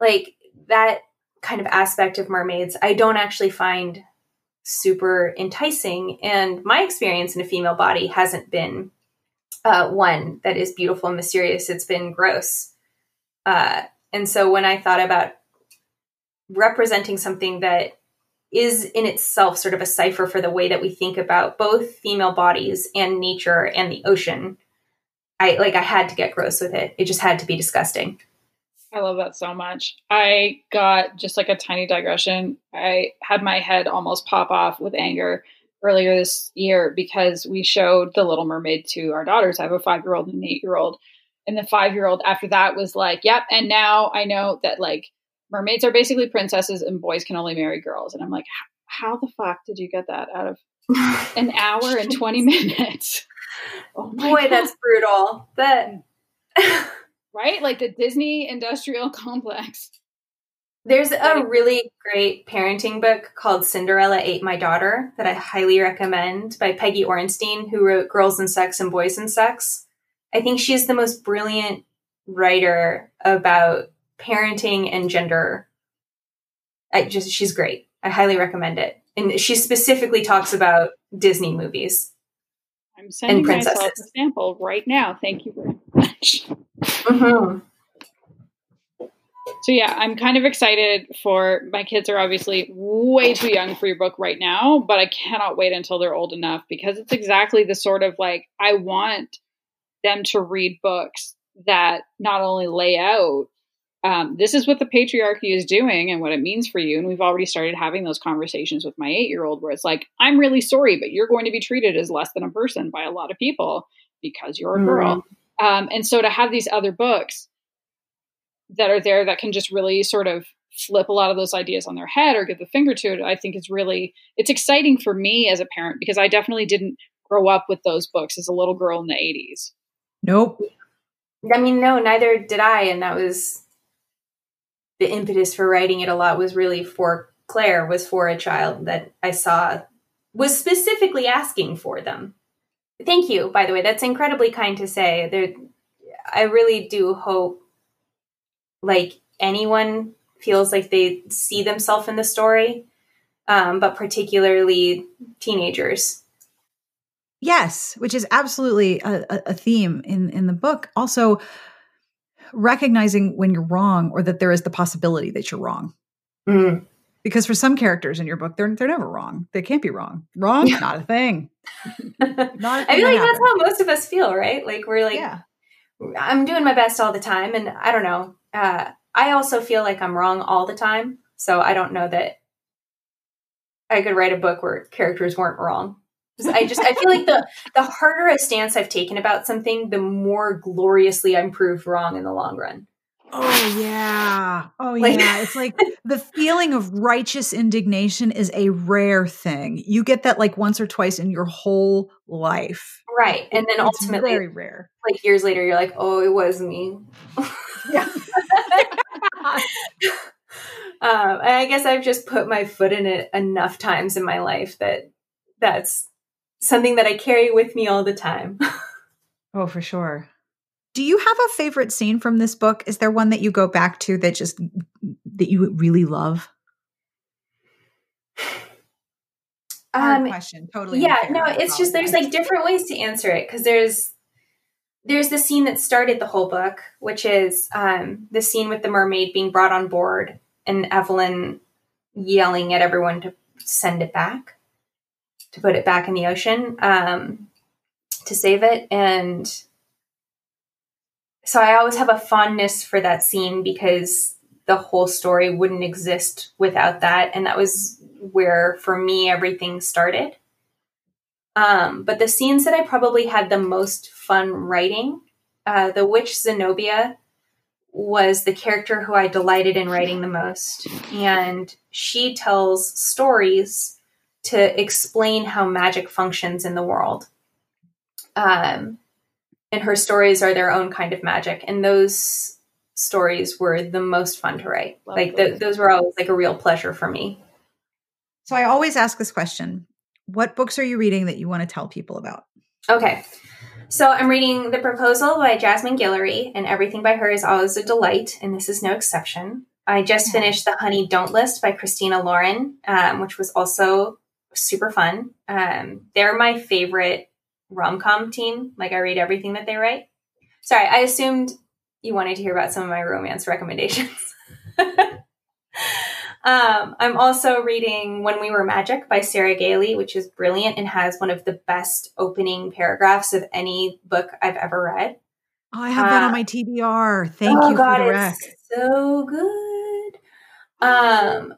Like that kind of aspect of mermaids, I don't actually find super enticing. And my experience in a female body hasn't been uh, one that is beautiful and mysterious. It's been gross. Uh, and so when I thought about representing something that is in itself sort of a cipher for the way that we think about both female bodies and nature and the ocean. I like I had to get gross with it. It just had to be disgusting. I love that so much. I got just like a tiny digression. I had my head almost pop off with anger earlier this year because we showed The Little Mermaid to our daughters. I have a five year old and an eight year old. And the five year old after that was like, yep. And now I know that like mermaids are basically princesses and boys can only marry girls. And I'm like, how the fuck did you get that out of an hour and 20 minutes? Oh Boy, God. that's brutal. That right? Like the Disney industrial complex. There's a really great parenting book called Cinderella Ate My Daughter that I highly recommend by Peggy Orenstein, who wrote Girls and Sex and Boys and Sex. I think she's the most brilliant writer about parenting and gender. I just she's great. I highly recommend it. And she specifically talks about Disney movies. I'm sending myself a sample right now. Thank you very much. Mm-hmm. So yeah, I'm kind of excited for my kids are obviously way too young for your book right now, but I cannot wait until they're old enough because it's exactly the sort of like I want them to read books that not only lay out um, this is what the patriarchy is doing and what it means for you. And we've already started having those conversations with my eight year old where it's like, I'm really sorry, but you're going to be treated as less than a person by a lot of people because you're a mm-hmm. girl. Um, and so to have these other books that are there that can just really sort of flip a lot of those ideas on their head or give the finger to it, I think is really, it's exciting for me as a parent because I definitely didn't grow up with those books as a little girl in the 80s. Nope. I mean, no, neither did I. And that was the impetus for writing it a lot was really for Claire, was for a child that I saw was specifically asking for them. Thank you, by the way. That's incredibly kind to say. There, I really do hope like anyone feels like they see themselves in the story, um, but particularly teenagers. Yes, which is absolutely a, a theme in in the book. Also, recognizing when you're wrong or that there is the possibility that you're wrong. Mm. Because for some characters in your book, they're they're never wrong. They can't be wrong. Wrong, not a thing. not a thing I feel like that's how most of us feel, right? Like we're like, yeah. I'm doing my best all the time, and I don't know. Uh, I also feel like I'm wrong all the time, so I don't know that I could write a book where characters weren't wrong. I just I feel like the the harder a stance I've taken about something, the more gloriously I'm proved wrong in the long run. Oh yeah. Oh like, yeah. It's like the feeling of righteous indignation is a rare thing. You get that like once or twice in your whole life. Right. And then it's ultimately very rare. Like years later you're like, "Oh, it was me." Yeah. um, I guess I've just put my foot in it enough times in my life that that's something that I carry with me all the time. oh, for sure. Do you have a favorite scene from this book? Is there one that you go back to that just that you really love? Um, question, totally. Yeah, no, it's just there's like different ways to answer it because there's there's the scene that started the whole book, which is um, the scene with the mermaid being brought on board and Evelyn yelling at everyone to send it back to put it back in the ocean um, to save it. And so I always have a fondness for that scene because the whole story wouldn't exist without that. And that was where, for me, everything started. Um, but the scenes that I probably had the most fun writing, uh, the witch Zenobia was the character who I delighted in writing the most. And she tells stories to explain how magic functions in the world. Um, and her stories are their own kind of magic, and those stories were the most fun to write. Love like those. those were always like a real pleasure for me. So I always ask this question: What books are you reading that you want to tell people about? Okay. So I'm reading The Proposal by Jasmine Guillory, and everything by her is always a delight, and this is no exception. I just finished The Honey Don't List by Christina Lauren, um, which was also super fun. Um, they're my favorite rom com team. Like I read everything that they write. Sorry, I assumed you wanted to hear about some of my romance recommendations. um, I'm also reading When We Were Magic by Sarah Gailey, which is brilliant and has one of the best opening paragraphs of any book I've ever read. Oh, I have uh, that on uh, my TBR. Thank oh you God, for the rec. so good. Um,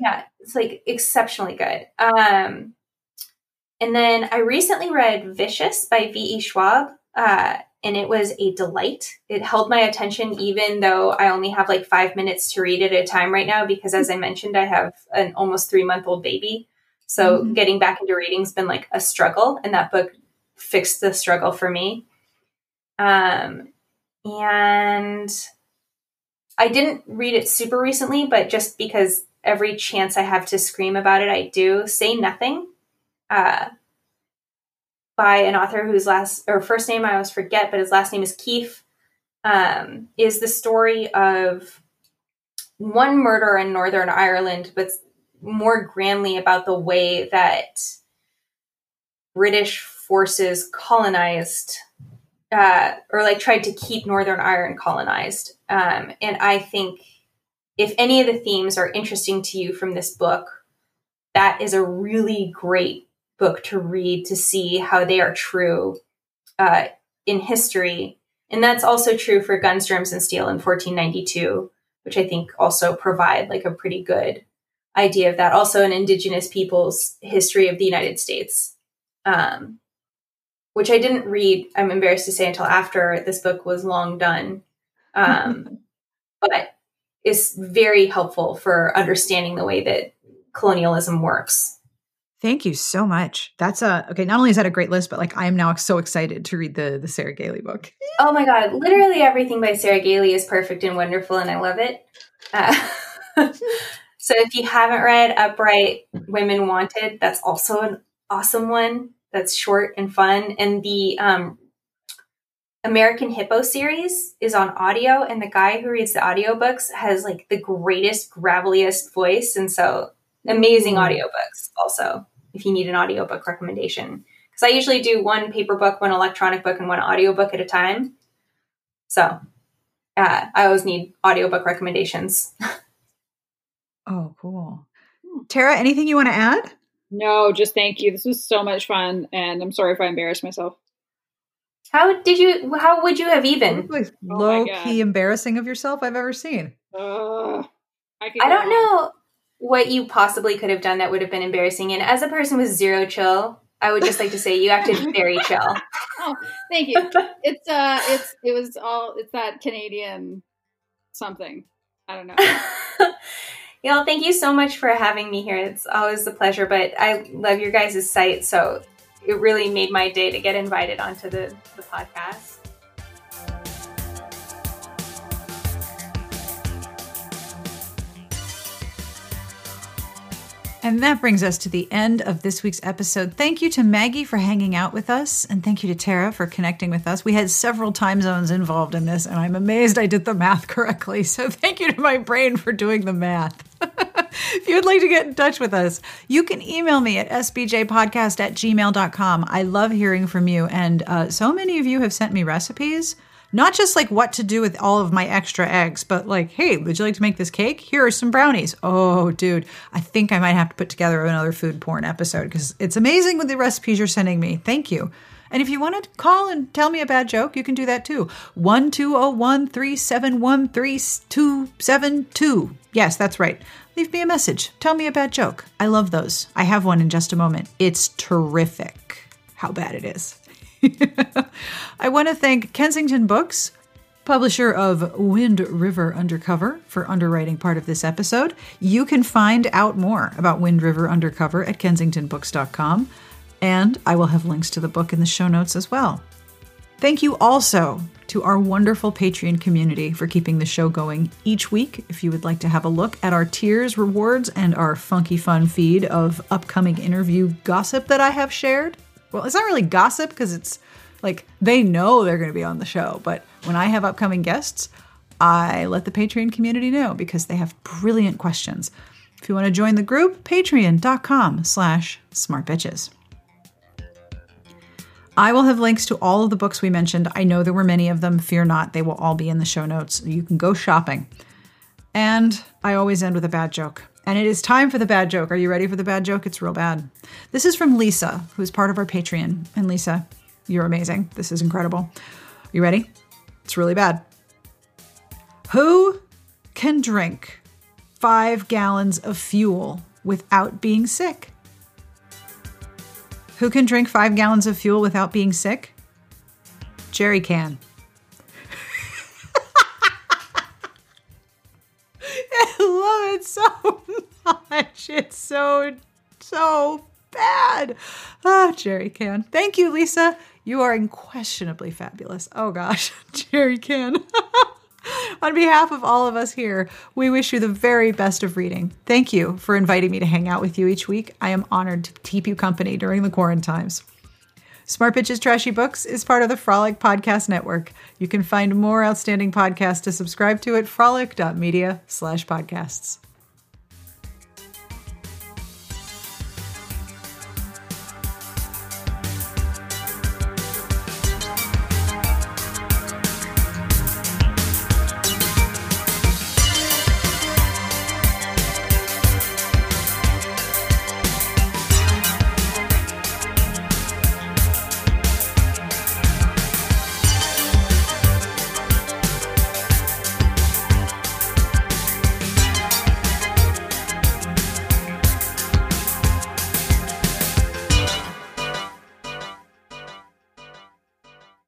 yeah, it's like exceptionally good. Um, and then I recently read Vicious by V.E. Schwab. Uh, and it was a delight. It held my attention even though I only have like five minutes to read at a time right now because, as I mentioned, I have an almost three month old baby. So mm-hmm. getting back into reading's been like a struggle, and that book fixed the struggle for me. Um, and I didn't read it super recently, but just because every chance I have to scream about it, I do. Say Nothing uh, by an author whose last or first name I always forget, but his last name is Keefe, um, is the story of one murder in Northern Ireland, but more grandly about the way that British forces colonized uh, or like tried to keep Northern Ireland colonized. Um, and I think if any of the themes are interesting to you from this book, that is a really great book to read to see how they are true uh, in history. And that's also true for Guns, Germs, and Steel in 1492, which I think also provide like a pretty good idea of that. Also, an Indigenous people's history of the United States, um, which I didn't read, I'm embarrassed to say, until after this book was long done. Um, but is very helpful for understanding the way that colonialism works. Thank you so much. That's a okay. Not only is that a great list, but like I am now so excited to read the the Sarah Gailey book. Oh my god! Literally everything by Sarah Gailey is perfect and wonderful, and I love it. Uh, so if you haven't read Upright Women Wanted, that's also an awesome one. That's short and fun, and the um, American Hippo series is on audio, and the guy who reads the audiobooks has like the greatest, graveliest voice. And so amazing mm. audiobooks also if you need an audiobook recommendation. Because I usually do one paper book, one electronic book, and one audiobook at a time. So uh, I always need audiobook recommendations. oh, cool. Tara, anything you want to add? No, just thank you. This was so much fun, and I'm sorry if I embarrassed myself. How did you? How would you have even oh low key embarrassing of yourself I've ever seen? Uh, I, I don't know what you possibly could have done that would have been embarrassing. And as a person with zero chill, I would just like to say you acted very chill. oh, thank you. It's uh, it's it was all it's that Canadian something. I don't know. Y'all, thank you so much for having me here. It's always a pleasure. But I love your guys' site, so it really made my day to get invited onto the, the podcast. And that brings us to the end of this week's episode. Thank you to Maggie for hanging out with us, and thank you to Tara for connecting with us. We had several time zones involved in this, and I'm amazed I did the math correctly. So thank you to my brain for doing the math. If you would like to get in touch with us, you can email me at sbjpodcast at gmail.com. I love hearing from you, and uh, so many of you have sent me recipes not just like what to do with all of my extra eggs, but like, hey, would you like to make this cake? Here are some brownies. Oh, dude, I think I might have to put together another food porn episode because it's amazing with the recipes you're sending me. Thank you. And if you want to call and tell me a bad joke, you can do that too. 1201 371 3272. Yes, that's right. Leave me a message. Tell me a bad joke. I love those. I have one in just a moment. It's terrific how bad it is. I want to thank Kensington Books, publisher of Wind River Undercover, for underwriting part of this episode. You can find out more about Wind River Undercover at kensingtonbooks.com, and I will have links to the book in the show notes as well. Thank you also to our wonderful Patreon community for keeping the show going each week. If you would like to have a look at our tiers, rewards, and our funky fun feed of upcoming interview gossip that I have shared, well, it's not really gossip because it's like they know they're going to be on the show. But when I have upcoming guests, I let the Patreon community know because they have brilliant questions. If you want to join the group, patreon.com slash smartbitches. I will have links to all of the books we mentioned. I know there were many of them. Fear not, they will all be in the show notes. You can go shopping. And I always end with a bad joke. And it is time for the bad joke. Are you ready for the bad joke? It's real bad. This is from Lisa, who's part of our Patreon. And Lisa, you're amazing. This is incredible. You ready? It's really bad. Who can drink five gallons of fuel without being sick? Who can drink five gallons of fuel without being sick? Jerry can. I love it so much. It's so, so bad. Ah, Jerry can. Thank you, Lisa. You are unquestionably fabulous. Oh gosh, Jerry can. On behalf of all of us here, we wish you the very best of reading. Thank you for inviting me to hang out with you each week. I am honored to keep you company during the quarantines. Smart Bitches Trashy Books is part of the Frolic Podcast Network. You can find more outstanding podcasts to subscribe to at frolic.media slash podcasts.